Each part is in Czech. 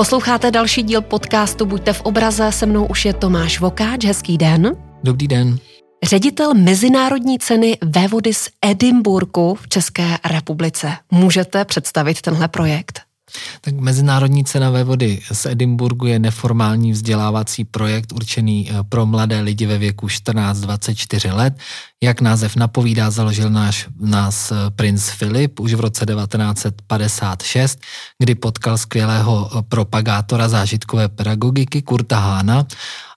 Posloucháte další díl podcastu Buďte v obraze, se mnou už je Tomáš Vokáč, hezký den. Dobrý den. Ředitel Mezinárodní ceny Vévody z Edinburgu v České republice. Můžete představit tenhle projekt? Tak Mezinárodní cena vody z Edinburgu je neformální vzdělávací projekt určený eh, pro mladé lidi ve věku 14-24 let. Jak název napovídá, založil náš, nás eh, princ Filip už v roce 1956, kdy potkal skvělého eh, propagátora zážitkové pedagogiky Kurta Hána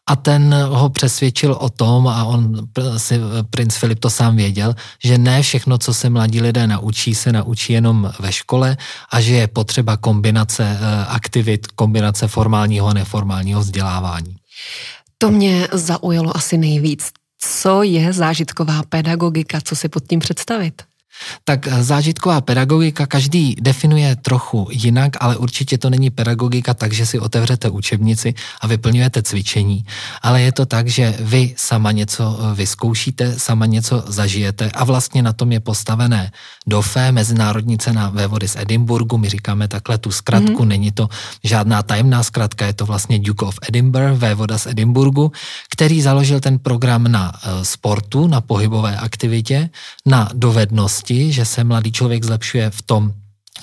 a ten ho přesvědčil o tom, a on si princ Filip to sám věděl, že ne všechno, co se mladí lidé naučí, se naučí jenom ve škole a že je potřeba kombinace eh, aktivit, kombinace formálního a neformálního vzdělávání. To mě zaujalo asi nejvíc. Co je zážitková pedagogika? Co si pod tím představit? Tak eh, zážitková pedagogika každý definuje trochu jinak, ale určitě to není pedagogika tak, že si otevřete učebnici a vyplňujete cvičení, ale je to tak, že vy sama něco eh, vyzkoušíte, sama něco zažijete a vlastně na tom je postavené DOFE, Mezinárodní cena ve vody z Edinburgu, my říkáme takhle tu zkratku, mm-hmm. není to žádná tajemná zkratka, je to vlastně Duke of Edinburgh, vévoda z Edinburgu, který založil ten program na eh, sportu, na pohybové aktivitě, na dovednosti schopnosti, že se mladý člověk zlepšuje v tom,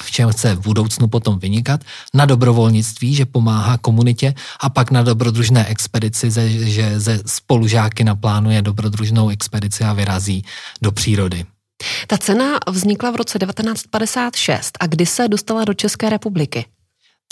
v čem chce v budoucnu potom vynikat, na dobrovolnictví, že pomáhá komunitě a pak na dobrodružné expedici, že ze spolužáky naplánuje dobrodružnou expedici a vyrazí do přírody. Ta cena vznikla v roce 1956 a kdy se dostala do České republiky?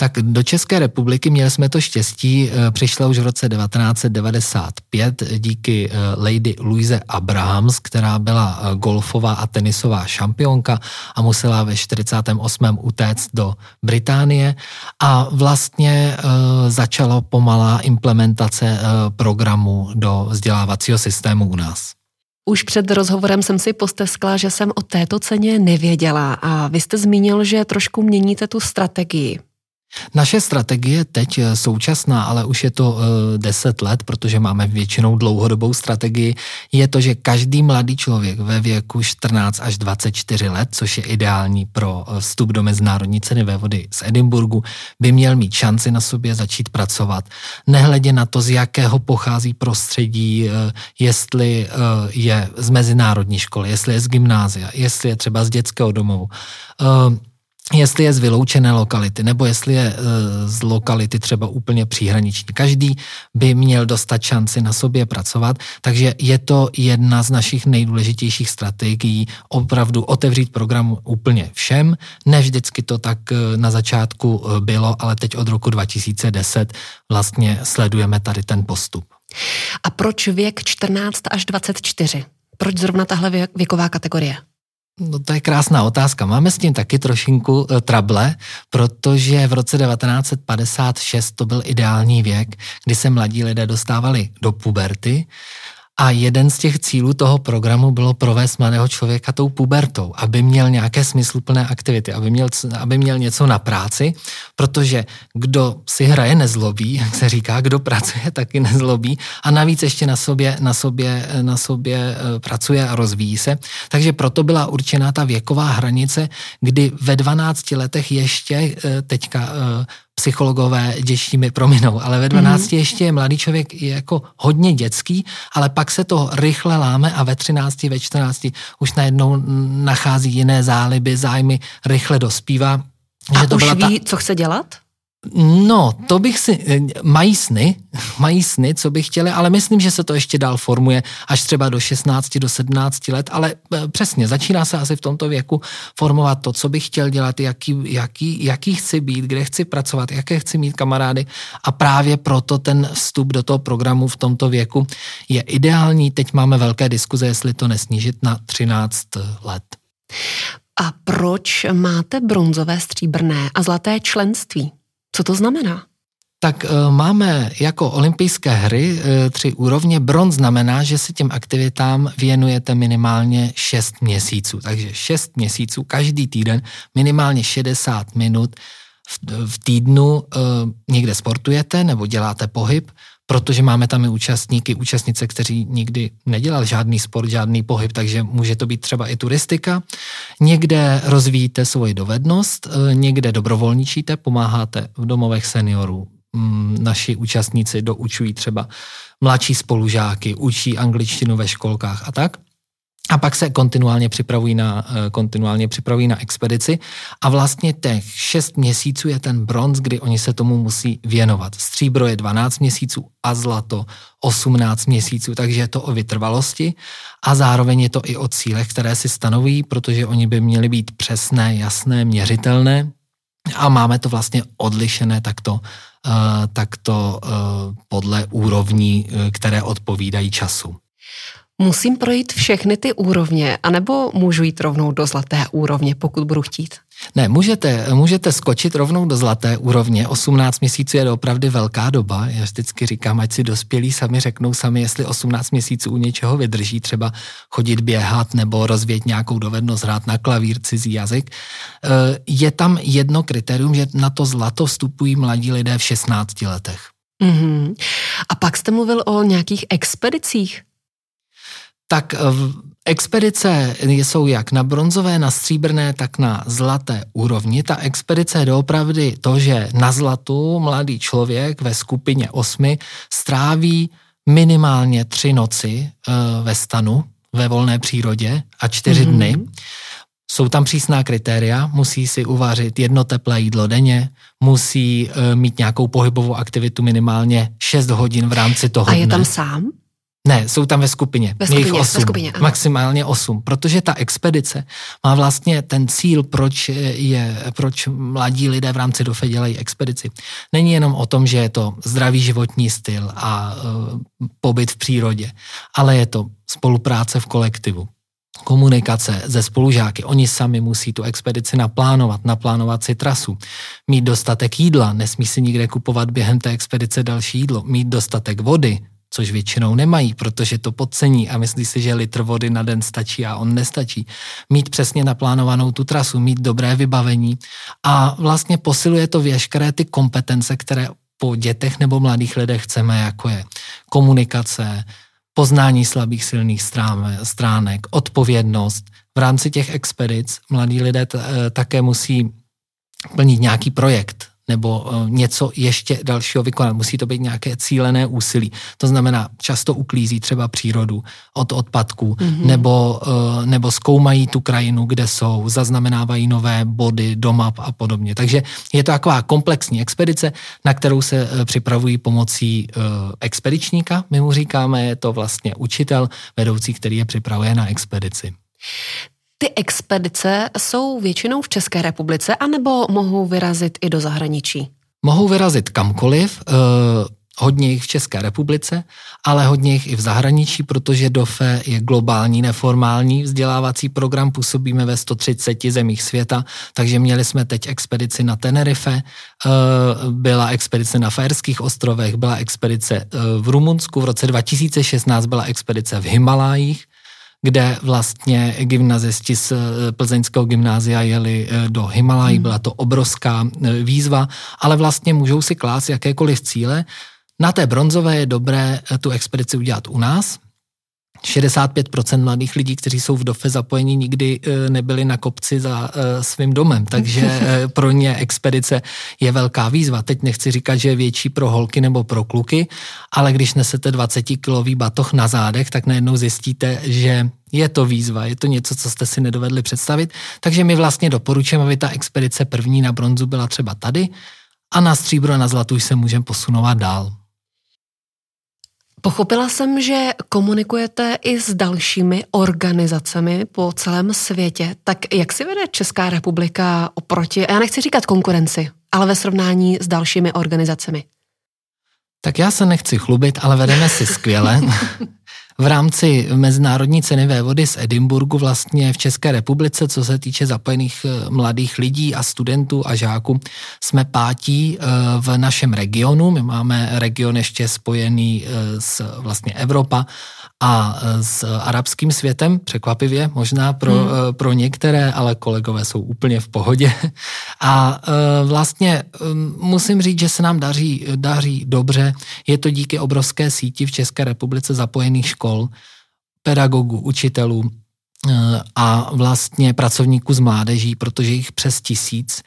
Tak do České republiky měli jsme to štěstí, eh, přišla už v roce 1995 díky eh, lady Louise Abrahams, která byla eh, golfová a tenisová šampionka a musela ve 48. utéct do Británie a vlastně začala pomalá implementace programu do vzdělávacího systému u nás. Už před rozhovorem jsem si posteskla, že jsem o této ceně nevěděla a vy jste zmínil, že trošku měníte tu strategii. Naše strategie teď eh, současná, ale už je to uh, 10 let, protože máme většinou dlouhodobou strategii, je to, že každý mladý člověk ve věku 14 až 24 let, což je ideální pro eh, vstup do mezinárodní ceny ve vody z Edinburgu, by měl mít šanci na sobě začít pracovat. Nehledě na to, z jakého pochází prostředí, jestli je z mezinárodní školy, jestli je z gymnázia, jestli je třeba z dětského domovu. Jestli je z vyloučené lokality, nebo jestli je e, z lokality třeba úplně příhraniční. Každý by měl dostat šanci na sobě pracovat, takže je to jedna z našich nejdůležitějších strategií opravdu otevřít program úplně všem. Ne vždycky to tak e, na začátku e, bylo, ale teď od roku 2010 vlastně sledujeme tady ten postup. A proč věk 14 až 24? Proč zrovna tahle věková kategorie? No to je krásná otázka. Máme s tím taky trošinku e, trable, protože v roce 1956 to byl ideální věk, kdy se mladí lidé dostávali do puberty a jeden z těch cílů toho programu bylo provést mladého člověka tou pubertou, aby měl nějaké smysluplné aktivity, aby měl, aby měl něco na práci, protože kdo si hraje nezlobí, jak se říká, kdo pracuje taky nezlobí a navíc ještě na sobě, na sobě, na sobě eh, pracuje a rozvíjí se. Takže proto byla určená ta věková hranice, kdy ve 12 letech ještě eh, teďka eh, psychologové dětští mi prominou, ale ve 12 mm-hmm. ještě je mladý člověk je jako hodně dětský, ale pak se to rychle láme a ve 13, ve 14 už najednou nachází jiné záliby, zájmy, rychle dospívá. A že to už byla ví, ta... co chce dělat? No, to bych si, eh, mají sny, mají sny, co by chtěli, ale myslím, že se to ještě dál formuje až třeba do 16, do 17 let, ale eh, přesně, začíná se asi v tomto věku formovat to, co bych chtěl dělat, jaký, jaký, jaký chci být, kde chci pracovat, jaké chci mít kamarády a právě proto ten vstup do toho programu v tomto věku je ideální. Teď máme velké diskuze, jestli to nesnížit na 13 let. A proč máte bronzové, stříbrné a zlaté členství? Co to znamená? Tak e, máme jako olympijské hry e, tři úrovně. Bronz znamená, že si těm aktivitám věnujete minimálně 6 měsíců. Takže 6 měsíců každý týden, minimálně 60 minut v, v týdnu e, někde sportujete nebo děláte pohyb. Protože máme tam i účastníky, účastnice, kteří nikdy nedělali žádný sport, žádný pohyb, takže může to být třeba i turistika. Někde rozvíjíte svoji dovednost, eh, někde dobrovolničíte, pomáháte v domovech seniorů. Mm, naši účastníci doučují třeba mladší spolužáky, učí angličtinu ve školkách a tak. A pak se kontinuálně připravují na, eh, kontinuálně připravují na expedici a vlastně těch 6 měsíců je ten bronz, kdy oni se tomu musí věnovat. Stříbro je 12 měsíců a zlato 18 měsíců, takže je to o vytrvalosti a zároveň je to i o cílech, které si stanoví, protože oni by měly být přesné, jasné, měřitelné a máme to vlastně odlišené takto, uh, takto uh, podle úrovní, které odpovídají času. Musím projít všechny ty úrovně, anebo můžu jít rovnou do zlaté úrovně, pokud budu chtít? Ne, můžete, můžete skočit rovnou do zlaté úrovně. 18 měsíců je opravdu velká doba. Já vždycky říkám, ať si dospělí sami řeknou sami, jestli 18 měsíců u něčeho vydrží, třeba chodit běhat nebo rozvět nějakou dovednost, hrát na klavír, cizí jazyk. Eh, je tam jedno kritérium, že na to zlato vstupují mladí lidé v 16 letech. Mm-hmm. A pak jste mluvil o nějakých expedicích tak eh, expedice jsou jak na bronzové, na stříbrné, tak na zlaté úrovni. Ta expedice je doopravdy to, že na zlatu mladý člověk ve skupině osmi stráví minimálně tři noci uh, ve stanu, ve volné přírodě a čtyři mm-hmm. dny. Jsou tam přísná kritéria, musí si uvařit jedno teplé jídlo denně, musí uh, mít nějakou pohybovou aktivitu minimálně 6 hodin v rámci toho A je dne. tam sám? Ne, jsou tam ve skupině. Ve skupině, osm, ve skupině ano. maximálně osm, protože ta expedice má vlastně ten cíl, proč, je, proč mladí lidé v rámci DOFE dělají expedici. Není jenom o tom, že je to zdravý životní styl a uh, pobyt v přírodě, ale je to spolupráce v kolektivu komunikace ze spolužáky. Oni sami musí tu expedici naplánovat, naplánovat si trasu, mít dostatek jídla, nesmí si nikde kupovat během té expedice další jídlo, mít dostatek vody, což většinou nemají, protože to podcení a myslí si, že litr vody na den stačí a on nestačí. Mít přesně naplánovanou tu trasu, mít dobré vybavení a vlastně posiluje to veškeré ty kompetence, které po dětech nebo mladých lidech chceme, jako je komunikace, poznání slabých silných stránek, odpovědnost. V rámci těch expedic mladí lidé t- eh, také musí plnit nějaký projekt, nebo eh, něco ještě dalšího vykonat. Musí to být nějaké cílené úsilí. To znamená, často uklízí třeba přírodu od odpadků, mm-hmm. nebo, eh, nebo zkoumají tu krajinu, kde jsou, zaznamenávají nové body do map a podobně. Takže je to taková komplexní expedice, na kterou se eh, připravují pomocí expedičníka. My mu říkáme, je to vlastně učitel vedoucí, který je připravuje na expedici. Ty expedice jsou většinou v České republice, anebo mohou vyrazit i do zahraničí? Mohou vyrazit kamkoliv, eh, hodně jich v České republice, ale hodně jich i v zahraničí, protože DOFE je globální neformální vzdělávací program, působíme ve 130 zemích světa, takže měli jsme teď expedici na Tenerife, eh, byla expedice na Fajerských ostrovech, byla expedice eh, v Rumunsku, v roce 2016 byla expedice v Himalájích, kde vlastně gymnazisti z eh, plzeňského gymnázia jeli eh, do Himalají, hmm. byla to obrovská eh, výzva, ale vlastně můžou si klást jakékoliv cíle. Na té bronzové je dobré tu expedici udělat u nás, 65% mladých lidí, kteří jsou v DOFE zapojení, nikdy e, nebyli na kopci za e, svým domem, takže e, pro ně expedice je velká výzva. Teď nechci říkat, že je větší pro holky nebo pro kluky, ale když nesete 20-kilový batoh na zádech, tak najednou zjistíte, že je to výzva, je to něco, co jste si nedovedli představit. Takže my vlastně doporučujeme, aby ta expedice první na bronzu byla třeba tady a na stříbro a na zlatu už se můžeme posunovat dál. Pochopila jsem, že komunikujete i s dalšími organizacemi po celém světě. Tak jak si vede Česká republika oproti, já nechci říkat konkurenci, ale ve srovnání s dalšími organizacemi? Tak já se nechci chlubit, ale vedeme si skvěle. v rámci Mezinárodní ceny vévody z Edinburgu vlastně v České republice, co se týče zapojených eh, mladých lidí a studentů a žáků, jsme pátí eh, v našem regionu. My máme region ještě spojený eh, s vlastně Evropa a s arabským světem, překvapivě možná pro, hmm. pro některé, ale kolegové jsou úplně v pohodě. A e, vlastně e, musím říct, že se nám daří, daří dobře. Je to díky obrovské síti v České republice zapojených škol, pedagogů, učitelů, e, a vlastně pracovníků z mládeží, protože jich přes tisíc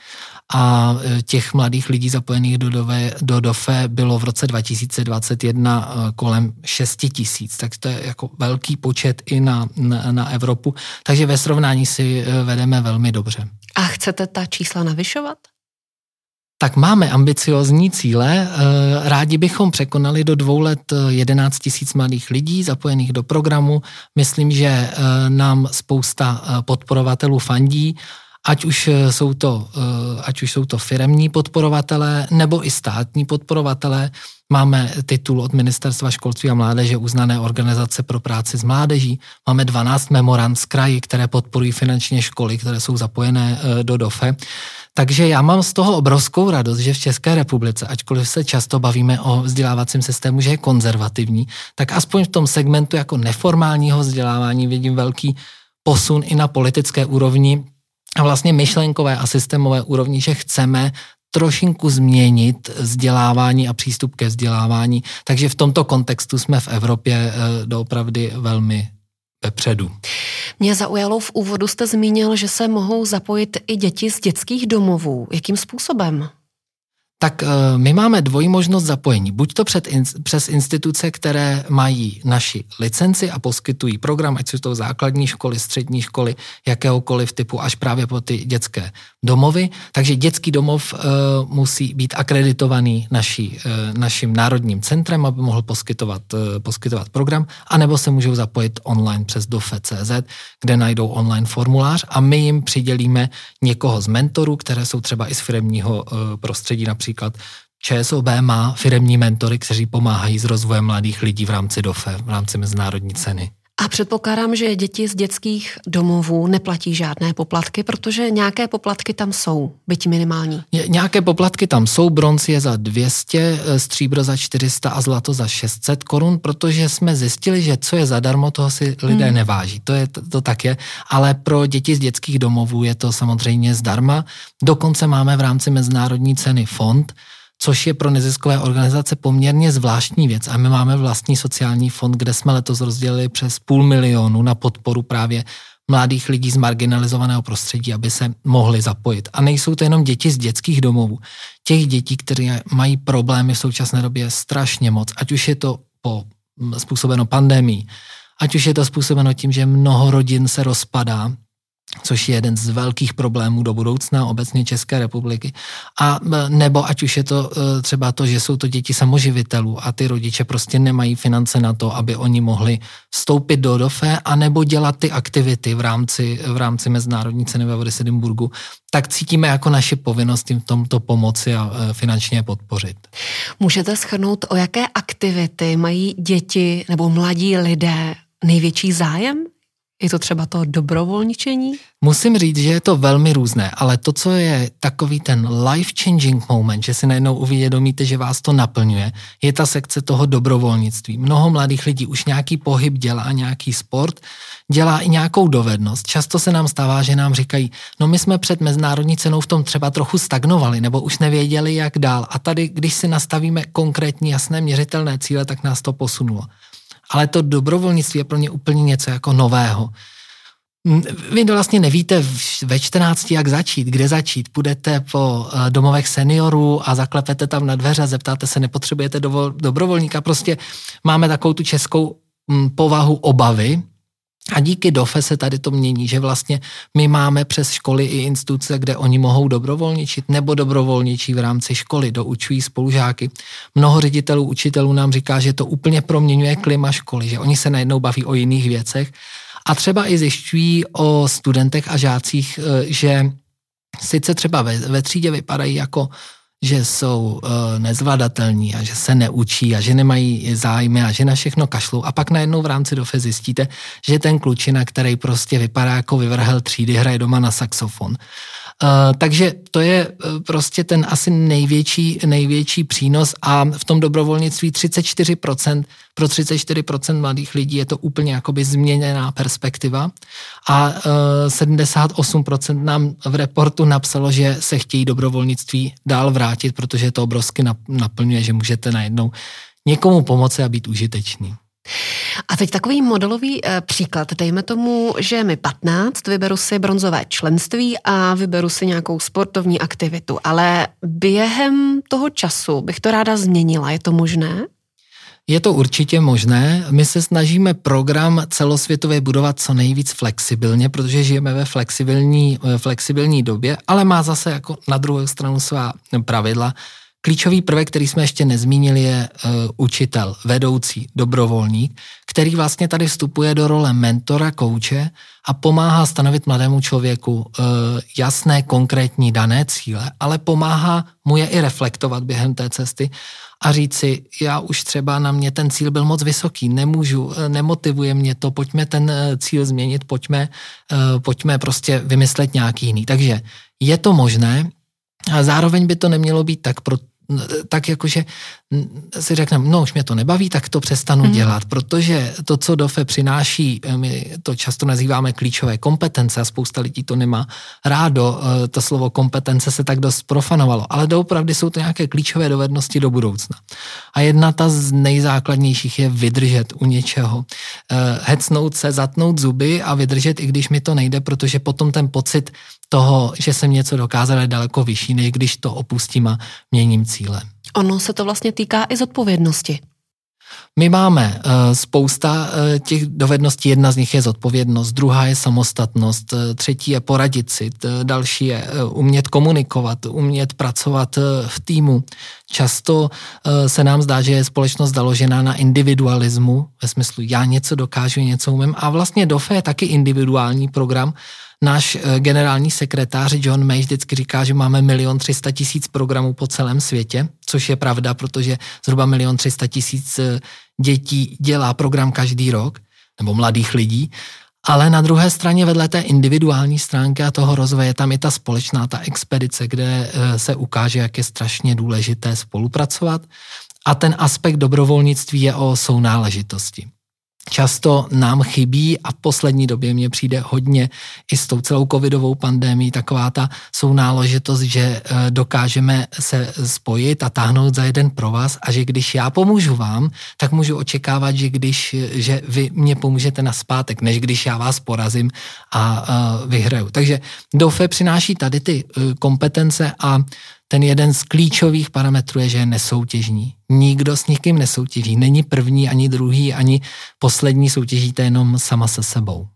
a e, těch mladých lidí zapojených do, DOVE, do DOFE bylo v roce 2021 e, kolem 6 tisíc, tak to je jako velký počet i na, na, na Evropu, takže ve srovnání si vedeme velmi dobře. A chcete ta čísla navyšovat? Tak máme ambiciozní cíle. Rádi bychom překonali do dvou let 11 tisíc mladých lidí zapojených do programu. Myslím, že nám spousta podporovatelů fandí ať už eh, jsou to, eh, ať už jsou to firemní podporovatelé nebo i státní podporovatelé. Máme titul od Ministerstva školství a mládeže uznané organizace pro práci s mládeží. Máme 12 memorand z kraji, které podporují finančně školy, které jsou zapojené eh, do DOFE. Takže já mám z toho obrovskou radost, že v České republice, ačkoliv se často bavíme o vzdělávacím systému, že je konzervativní, tak aspoň v tom segmentu jako neformálního vzdělávání vidím velký posun i na politické úrovni, a vlastně myšlenkové a systémové úrovni, že chceme trošinku změnit vzdělávání a přístup ke vzdělávání. Takže v tomto kontextu jsme v Evropě eh, doopravdy velmi vepředu. Mě zaujalo v úvodu, jste zmínil, že se mohou zapojit i děti z dětských domovů. Jakým způsobem? Tak eh, my máme dvojí možnost zapojení. Buď to před, přes instituce, které mají naši licenci a poskytují program, ať jsou to základní školy, střední školy, jakéhokoliv typu, až právě po ty dětské domovy. Takže dětský domov uh, musí být akreditovaný naší, uh, naším národním centrem, aby mohl poskytovat, poskytovat program, anebo se můžou zapojit online přes dofe.cz, kde najdou online formulář a my jim přidělíme někoho z mentorů, které jsou třeba i z firmního prostředí, například ČSOB má firemní mentory, kteří pomáhají s rozvojem mladých lidí v rámci DOFE, v rámci mezinárodní ceny. A předpokládám, že děti z dětských domovů neplatí žádné poplatky, protože nějaké poplatky tam jsou, byť minimální. Ně, nějaké poplatky tam jsou, bronz je za 200, eh, stříbro za 400 a zlato za 600 korun, protože jsme zjistili, že co je zadarmo, toho si lidé hmm. neváží. To, je, to, to tak je, ale pro děti z dětských domovů je to samozřejmě zdarma. Dokonce máme v rámci mezinárodní ceny fond, což je pro neziskové organizace poměrně zvláštní věc. A my máme vlastní sociální fond, kde jsme letos rozdělili přes půl milionu na podporu právě mladých lidí z marginalizovaného prostředí, aby se mohli zapojit. A nejsou to jenom děti z dětských domovů. Těch dětí, které mají problémy v současné době strašně moc, ať už je to po, způsobeno pandemí, ať už je to způsobeno tím, že mnoho rodin se rozpadá, což je jeden z velkých problémů do budoucna obecně České republiky. A nebo ať už je to e, třeba to, že jsou to děti samoživitelů a ty rodiče prostě nemají finance na to, aby oni mohli vstoupit do DOFE a nebo dělat ty aktivity v rámci, v rámci Mezinárodní ceny ve vody Sedimburgu, tak cítíme jako naše povinnost jim v tomto pomoci a e, finančně podpořit. Můžete schrnout, o jaké aktivity mají děti nebo mladí lidé největší zájem? Je to třeba to dobrovolničení? Musím říct, že je to velmi různé, ale to, co je takový ten life-changing moment, že si najednou uvědomíte, že vás to naplňuje, je ta sekce toho dobrovolnictví. Mnoho mladých lidí už nějaký pohyb dělá, nějaký sport, dělá i nějakou dovednost. Často se nám stává, že nám říkají, no my jsme před mezinárodní cenou v tom třeba trochu stagnovali, nebo už nevěděli, jak dál. A tady, když si nastavíme konkrétní, jasné, měřitelné cíle, tak nás to posunulo ale to dobrovolnictví je pro ně úplně něco jako nového. Vy vlastně nevíte ve 14, jak začít, kde začít. Půjdete po eh, domovech seniorů a zaklepete tam na dveře, zeptáte se, nepotřebujete dobrovolníka. Prostě máme takovou tu českou povahu obavy, a díky DOFE se tady to mění, že vlastně my máme přes školy i instituce, kde oni mohou dobrovolničit nebo dobrovolničí v rámci školy, doučují spolužáky. Mnoho ředitelů, učitelů nám říká, že to úplně proměňuje klima školy, že oni se najednou baví o jiných věcech a třeba i zjišťují o studentech a žácích, eh, že sice třeba ve, ve třídě vypadají jako že jsou uh, nezvladatelní a že se neučí a že nemají zájmy a že na všechno kašlou. A pak najednou v rámci dofe zjistíte, že ten klučina, který prostě vypadá jako vyvrhel třídy, hraje doma na saxofon. Takže to je uh, prostě ten asi největší, největší přínos a v tom dobrovolnictví 34%, pro 34% mladých lidí je to úplně jakoby změněná perspektiva a uh, 78% nám v reportu napsalo, že se chtějí dobrovolnictví dál vrátit, protože to obrovsky naplňuje, že můžete najednou někomu pomoci a být užitečný. A teď takový modelový e, příklad. Dejme tomu, že mi 15, vyberu si bronzové členství a vyberu si nějakou sportovní aktivitu, ale během toho času bych to ráda změnila. Je to možné? Je to určitě možné. My se snažíme program celosvětově budovat co nejvíc flexibilně, protože žijeme ve flexibilní, flexibilní době, ale má zase jako na druhou stranu svá pravidla. Klíčový prvek, který jsme ještě nezmínili, je uh, učitel, vedoucí, dobrovolník, který vlastně tady vstupuje do role mentora, kouče a pomáhá stanovit mladému člověku uh, jasné, konkrétní dané cíle, ale pomáhá mu je i reflektovat během té cesty a říct si, já už třeba na mě ten cíl byl moc vysoký, nemůžu, eh, nemotivuje mě to, pojďme ten cíl změnit, pojďme, pojďme prostě vymyslet nějaký jiný. Takže je to možné, a zároveň by to nemělo být tak tak jakože si řekneme, no už mě to nebaví, tak to přestanu mm. dělat, protože to, co DOFE přináší, eh, my to často nazýváme klíčové kompetence a spousta lidí to nemá rádo, eh, to slovo kompetence se tak dost profanovalo, ale doopravdy jsou to nějaké klíčové dovednosti do budoucna. A jedna ta z nejzákladnějších je vydržet u něčeho. Eh, hecnout se, zatnout zuby a vydržet, i když mi to nejde, protože potom ten pocit toho, že jsem něco dokázal, je daleko vyšší, než když to opustím a měním cíle. Ono se to vlastně týká i zodpovědnosti. My máme uh, spousta uh, těch dovedností, jedna z nich je zodpovědnost, druhá je samostatnost, uh, třetí je poradit si, další je uh, umět komunikovat, umět pracovat v týmu. Často se nám zdá, že je společnost založená na individualismu, ve smyslu já něco dokážu, něco umím a vlastně DOFE je taky individuální program, Náš eh, generální sekretář John May vždycky říká, že máme milion třista tisíc programů po celém světě, což je pravda, protože zhruba milion třista tisíc eh, dětí dělá program každý rok, nebo mladých lidí. Ale na druhé straně vedle té individuální stránky a toho rozvoje tam je ta společná, ta expedice, kde eh, se ukáže, jak je strašně důležité spolupracovat. A ten aspekt dobrovolnictví je o sounáležitosti často nám chybí a v poslední době mně přijde hodně i s tou celou covidovou pandemí taková ta sounáležitost, že eh, dokážeme se spojit a táhnout za jeden pro vás a že když já pomůžu vám, tak můžu očekávat, že když, že vy mě pomůžete na zpátek, než když já vás porazím a uh, vyhraju. Takže DOFE přináší tady ty uh, kompetence a ten jeden z klíčových parametrů je, že je nesoutěžní. Nikdo s nikým nesoutěží. Není první, ani druhý, ani poslední soutěžíte jenom sama se sebou.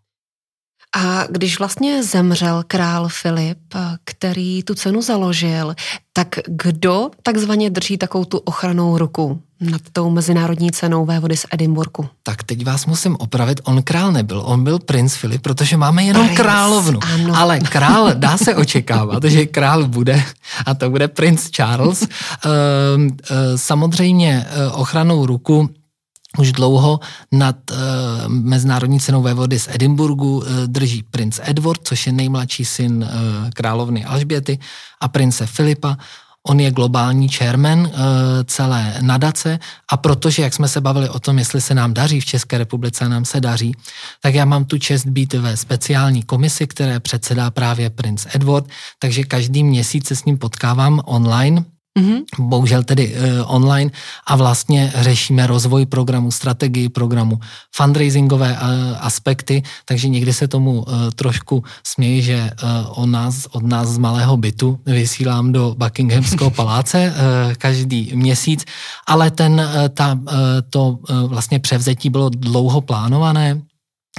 A když vlastně zemřel král Filip, který tu cenu založil, tak kdo takzvaně drží takovou tu ochranou ruku nad tou mezinárodní cenou vévody z Edinburgu? Tak teď vás musím opravit, on král nebyl, on byl princ Filip, protože máme jenom princ, královnu. Ano. Ale král, dá se očekávat, že král bude a to bude princ Charles. Ehm, e, samozřejmě e, ochranou ruku už dlouho nad uh, mezinárodní cenou vévody z Edinburgu uh, drží princ Edward, což je nejmladší syn uh, královny Alžběty a prince Filipa. On je globální chairman uh, celé nadace a protože, jak jsme se bavili o tom, jestli se nám daří v České republice, nám se daří, tak já mám tu čest být ve speciální komisi, které předsedá právě princ Edward, takže každý měsíc se s ním potkávám online Mm-hmm. Bohužel tedy uh, online a vlastně řešíme rozvoj programu, strategii programu, fundraisingové uh, aspekty, takže někdy se tomu uh, trošku směji, že uh, od, nás, od nás z malého bytu vysílám do Buckinghamského paláce uh, každý měsíc, ale ten, uh, ta, uh, to uh, vlastně převzetí bylo dlouho plánované,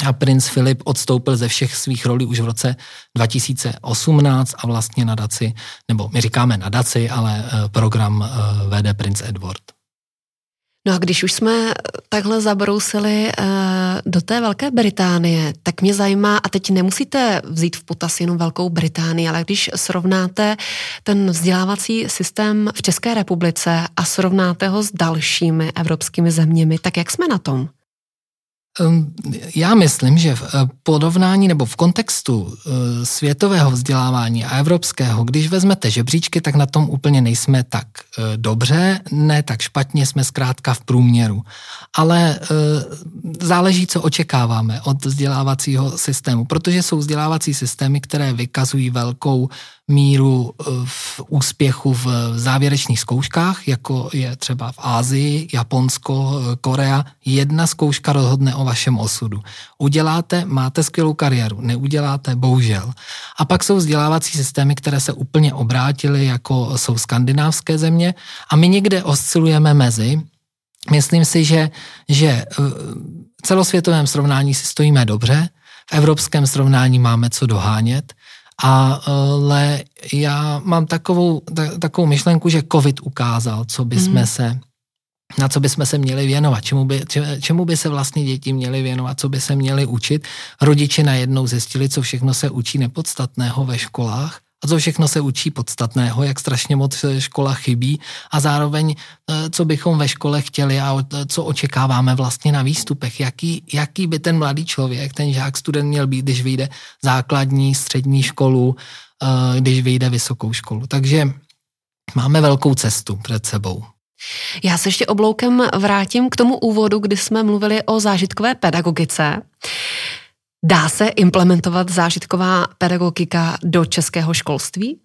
a princ Filip odstoupil ze všech svých rolí už v roce 2018 a vlastně nadaci, nebo my říkáme nadaci, ale eh, program eh, vede princ Edward. No a když už jsme takhle zabrousili uh, do té Velké Británie, tak mě zajímá, a teď nemusíte vzít v potaz jenom Velkou Británii, ale když srovnáte ten vzdělávací systém v České republice a srovnáte ho s dalšími evropskými zeměmi, tak jak jsme na tom? Ehm, já myslím, že v eh, porovnání nebo v kontextu eh, světového vzdělávání a evropského, když vezmete žebříčky, tak na tom úplně nejsme tak eh, dobře, ne tak špatně, jsme zkrátka v průměru. Ale záleží, co očekáváme od vzdělávacího systému, protože jsou vzdělávací systémy, které vykazují velkou míru v úspěchu v závěrečných zkouškách, jako je třeba v Ázii, Japonsko, Korea. Jedna zkouška rozhodne o vašem osudu. Uděláte, máte skvělou kariéru, neuděláte, bohužel. A pak jsou vzdělávací systémy, které se úplně obrátily, jako jsou skandinávské země a my někde oscilujeme mezi. Myslím si, že, že eh, v celosvětovém srovnání si stojíme dobře, v evropském srovnání máme co dohánět, ale já mám takovou, takovou myšlenku, že covid ukázal, co by jsme mm. se na co by jsme se měli věnovat, čemu by, čemu by se vlastně děti měly věnovat, co by se měli učit. Rodiče najednou zjistili, co všechno se učí nepodstatného ve školách a co všechno se učí podstatného, jak strašně moc škola chybí a zároveň, eh, co bychom ve škole chtěli a co očekáváme vlastně na výstupech, jaký, jaký by ten mladý člověk, ten žák, student měl být, když vyjde základní, střední školu, eh, když vyjde vysokou školu. Takže máme velkou cestu před sebou. Já se ještě obloukem vrátím k tomu úvodu, kdy jsme mluvili o zážitkové pedagogice. Dá se implementovat zážitková pedagogika do českého školství?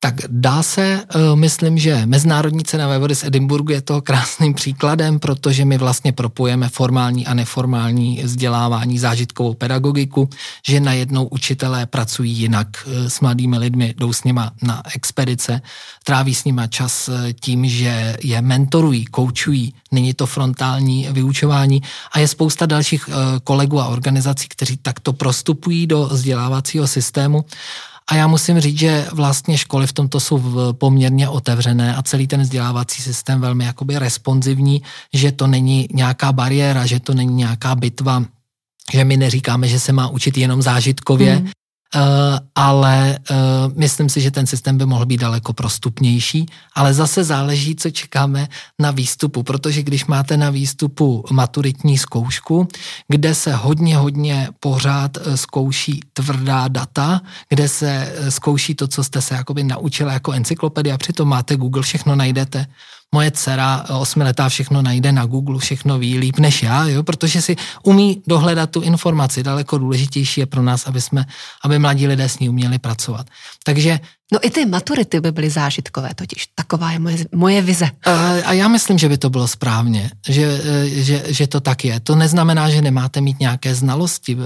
Tak dá se, eh, myslím, že Mezinárodní cena ve z Edinburgu je toho krásným příkladem, protože my vlastně propojeme formální a neformální vzdělávání, zážitkovou pedagogiku, že najednou učitelé pracují jinak eh, s mladými lidmi, jdou s nima na expedice, tráví s nima čas eh, tím, že je mentorují, koučují, není to frontální vyučování. A je spousta dalších kolegů a organizací, kteří takto prostupují do vzdělávacího systému a já musím říct, že vlastně školy v tomto jsou poměrně otevřené a celý ten vzdělávací systém velmi jakoby responsivní, že to není nějaká bariéra, že to není nějaká bitva, že my neříkáme, že se má učit jenom zážitkově, hmm. Uh, ale uh, myslím si, že ten systém by mohl být daleko prostupnější, ale zase záleží, co čekáme na výstupu, protože když máte na výstupu maturitní zkoušku, kde se hodně, hodně pořád uh, zkouší tvrdá data, kde se zkouší to, co jste se jakoby naučili jako encyklopedia, přitom máte Google, všechno najdete, moje dcera osmiletá všechno najde na Google, všechno ví líp než já, jo, protože si umí dohledat tu informaci. Daleko důležitější je pro nás, aby, jsme, aby mladí lidé s ní uměli pracovat. Takže No i ty maturity by byly zážitkové totiž. Taková je moje, moje vize. A, já myslím, že by to bylo správně, že, že, že to tak je. To neznamená, že nemáte mít nějaké znalosti,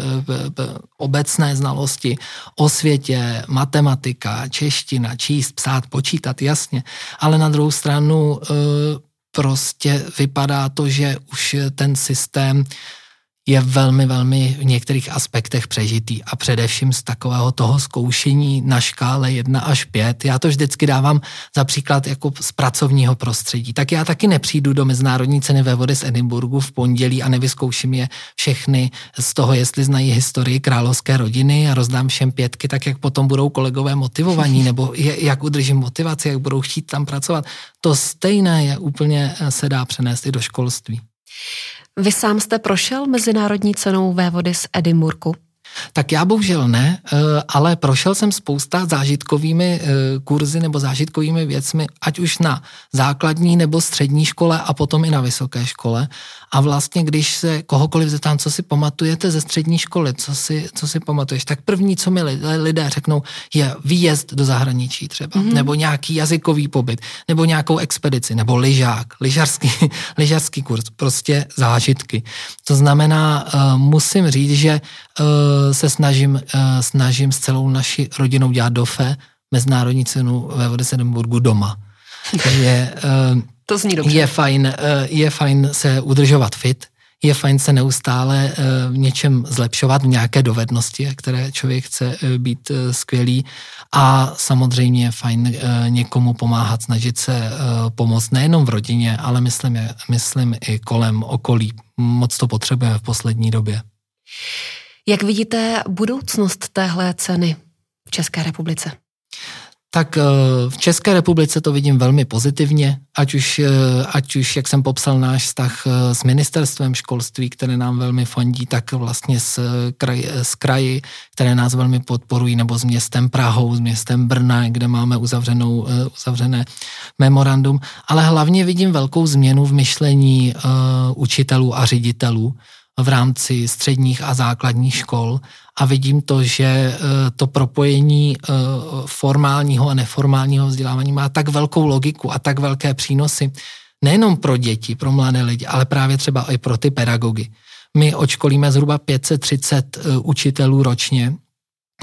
obecné znalosti o světě, matematika, čeština, číst, psát, počítat, jasně. Ale na druhou stranu e, prostě vypadá to, že už ten systém je velmi, velmi v některých aspektech přežitý a především z takového toho zkoušení na škále 1 až 5. Já to vždycky dávám za příklad jako z pracovního prostředí. Tak já taky nepřijdu do Mezinárodní ceny ve vody z Edinburgu v pondělí a nevyzkouším je všechny z toho, jestli znají historii královské rodiny a rozdám všem pětky, tak jak potom budou kolegové motivovaní, nebo jak udržím motivaci, jak budou chtít tam pracovat. To stejné je úplně se dá přenést i do školství. Vy sám jste prošel mezinárodní cenou vévody z Edinburgu? Tak já bohužel ne, eh, ale prošel jsem spousta zážitkovými eh, kurzy nebo zážitkovými věcmi, ať už na základní nebo střední škole a potom i na vysoké škole. A vlastně, když se kohokoliv zeptám, co si pamatujete ze střední školy, co si, co si pamatuješ, tak první, co mi lidé řeknou, je výjezd do zahraničí třeba, mm-hmm. nebo nějaký jazykový pobyt, nebo nějakou expedici, nebo lyžák, lyžařský, lyžařský kurz, prostě zážitky. To znamená, uh, musím říct, že uh, se snažím, uh, snažím s celou naší rodinou dělat dofe, mezinárodní cenu ve Vodesedemburgu doma. Takže to zní dobře. Je fajn, eh, je fajn se udržovat fit, je fajn se neustále eh, v něčem zlepšovat, v nějaké dovednosti, které člověk chce eh, být skvělý a samozřejmě je fajn někomu pomáhat, snažit se pomoct nejenom v rodině, ale myslím, myslím i kolem okolí. Moc to potřebujeme v poslední době. Jak vidíte budoucnost téhle ceny v České republice? Tak eh, v České republice to vidím velmi pozitivně, ať už, eh, ať už jak jsem popsal náš vztah eh, s ministerstvem školství, které nám velmi fondí, tak vlastně s, kraj, s kraji, které nás velmi podporují, nebo s městem Prahou, s městem Brna, kde máme uzavřenou, uzavřené memorandum. Ale hlavně vidím velkou změnu v myšlení učitelů a ředitelů, v rámci středních a základních škol a vidím to, že eh, to propojení eh, formálního a neformálního vzdělávání má tak velkou logiku a tak velké přínosy, nejenom pro děti, pro mladé lidi, ale právě třeba i pro ty pedagogy. My očkolíme zhruba 530 eh, učitelů ročně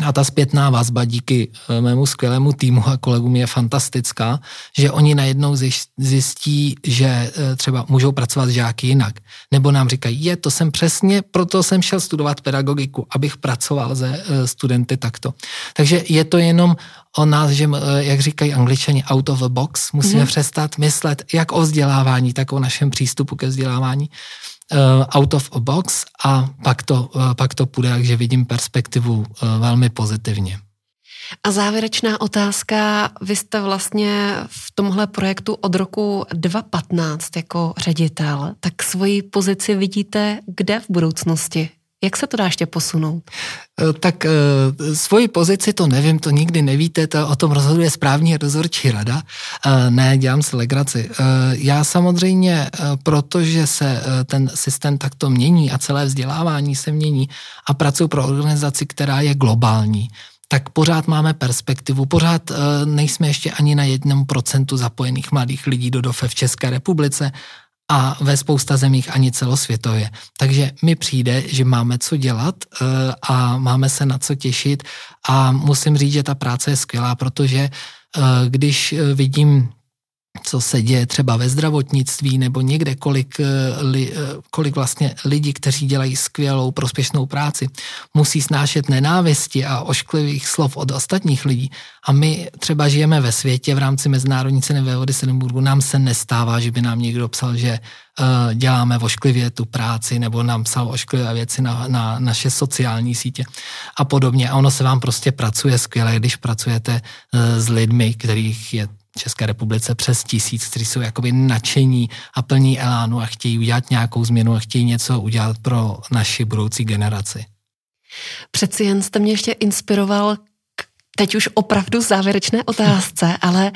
a ta zpětná vazba díky eh, mému skvělému týmu a kolegům je fantastická, že oni najednou zjistí, že eh, třeba můžou pracovat s žáky jinak. Nebo nám říkají, je, to jsem přesně, proto jsem šel studovat pedagogiku, abych pracoval se eh, studenty takto. Takže je to jenom o nás, že, jak říkají angličani, out of the box. Musíme mm-hmm. přestat myslet jak o vzdělávání, tak o našem přístupu ke vzdělávání out of a box a pak to, uh, pak to půjde, takže vidím perspektivu uh, velmi pozitivně. A závěrečná otázka. Vy jste vlastně v tomhle projektu od roku 2015 jako ředitel, tak svoji pozici vidíte kde v budoucnosti? Jak se to dá ještě posunout? Eh, tak e, svoji pozici to nevím, to nikdy nevíte, to o tom rozhoduje správní rozhodčí rada. E, ne, dělám si legraci. E, já samozřejmě, e, protože se e, ten systém takto mění a celé vzdělávání se mění a pracuji pro organizaci, která je globální, tak pořád máme perspektivu, pořád e, nejsme ještě ani na jednom procentu zapojených mladých lidí do DOFE v České republice a ve spousta zemích ani celosvětově. Takže mi přijde, že máme co dělat eh, a máme se na co těšit a musím říct, že ta práce je skvělá, protože eh, když eh, vidím co se děje třeba ve zdravotnictví nebo někde, kolik, eh, li, eh, kolik vlastně lidí, kteří dělají skvělou, prospěšnou práci, musí snášet nenávisti a ošklivých slov od ostatních lidí. A my třeba žijeme ve světě v rámci Mezinárodní ceny ve vody Sedemburgu, nám se nestává, že by nám někdo psal, že uh, děláme ošklivě tu práci nebo nám psal ošklivé věci na, na naše sociální sítě a podobně. A ono se vám prostě pracuje skvěle, když pracujete uh, s lidmi, kterých je České republice přes tisíc, kteří jsou jakoby nadšení a plní elánu a chtějí udělat nějakou změnu a chtějí něco udělat pro naši budoucí generaci. Přeci jen jste mě ještě inspiroval k teď už opravdu závěrečné otázce, ale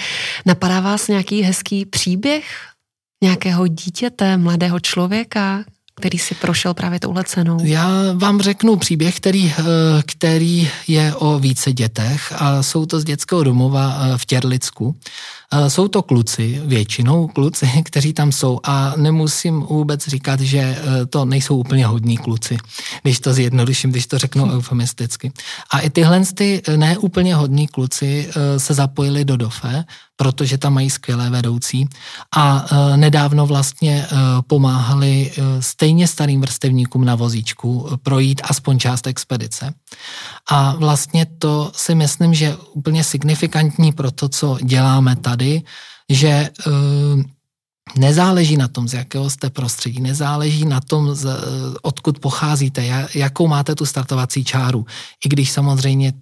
napadá vás nějaký hezký příběh nějakého dítěte, mladého člověka, který si prošel právě touhle cenou? Já vám řeknu příběh, který, eh, který je o více dětech a jsou to z dětského domova eh, v Těrlicku. Eh, jsou to kluci, většinou kluci, kteří tam jsou a nemusím vůbec říkat, že to nejsou úplně hodní kluci, když to zjednoduším, když to řeknu eufemisticky. A i tyhle ty neúplně hodní kluci se zapojili do DOFE, protože tam mají skvělé vedoucí a nedávno vlastně pomáhali stejně starým vrstevníkům na vozíčku projít aspoň část expedice. A vlastně to si myslím, že úplně signifikantní pro to, co děláme tady, že Nezáleží na tom, z jakého jste prostředí, nezáleží na tom, z, odkud pocházíte, jakou máte tu startovací čáru. I když samozřejmě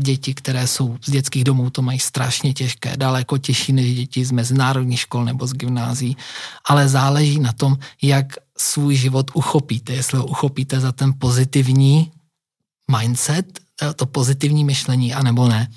děti, které jsou z dětských domů, to mají strašně těžké, daleko těžší než děti z mezinárodních škol nebo z gymnází, ale záleží na tom, jak svůj život uchopíte, jestli ho uchopíte za ten pozitivní mindset, to pozitivní myšlení, anebo ne.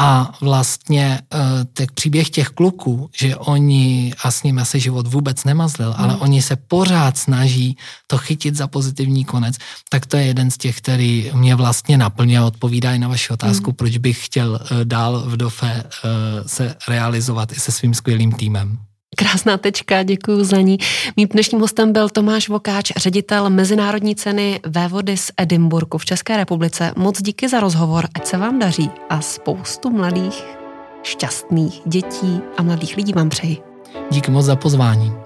A vlastně uh, tak příběh těch kluků, že oni, a s nimi se život vůbec nemazlil, hmm. ale oni se pořád snaží to chytit za pozitivní konec, tak to je jeden z těch, který mě vlastně naplně odpovídá i na vaši otázku, hmm. proč bych chtěl uh, dál v DOFE uh, se realizovat i se svým skvělým týmem. Krásná tečka, děkuji za ní. Mým dnešním hostem byl Tomáš Vokáč, ředitel Mezinárodní ceny Vévody z Edinburgu v České republice. Moc díky za rozhovor, ať se vám daří a spoustu mladých, šťastných dětí a mladých lidí vám přeji. Díky moc za pozvání.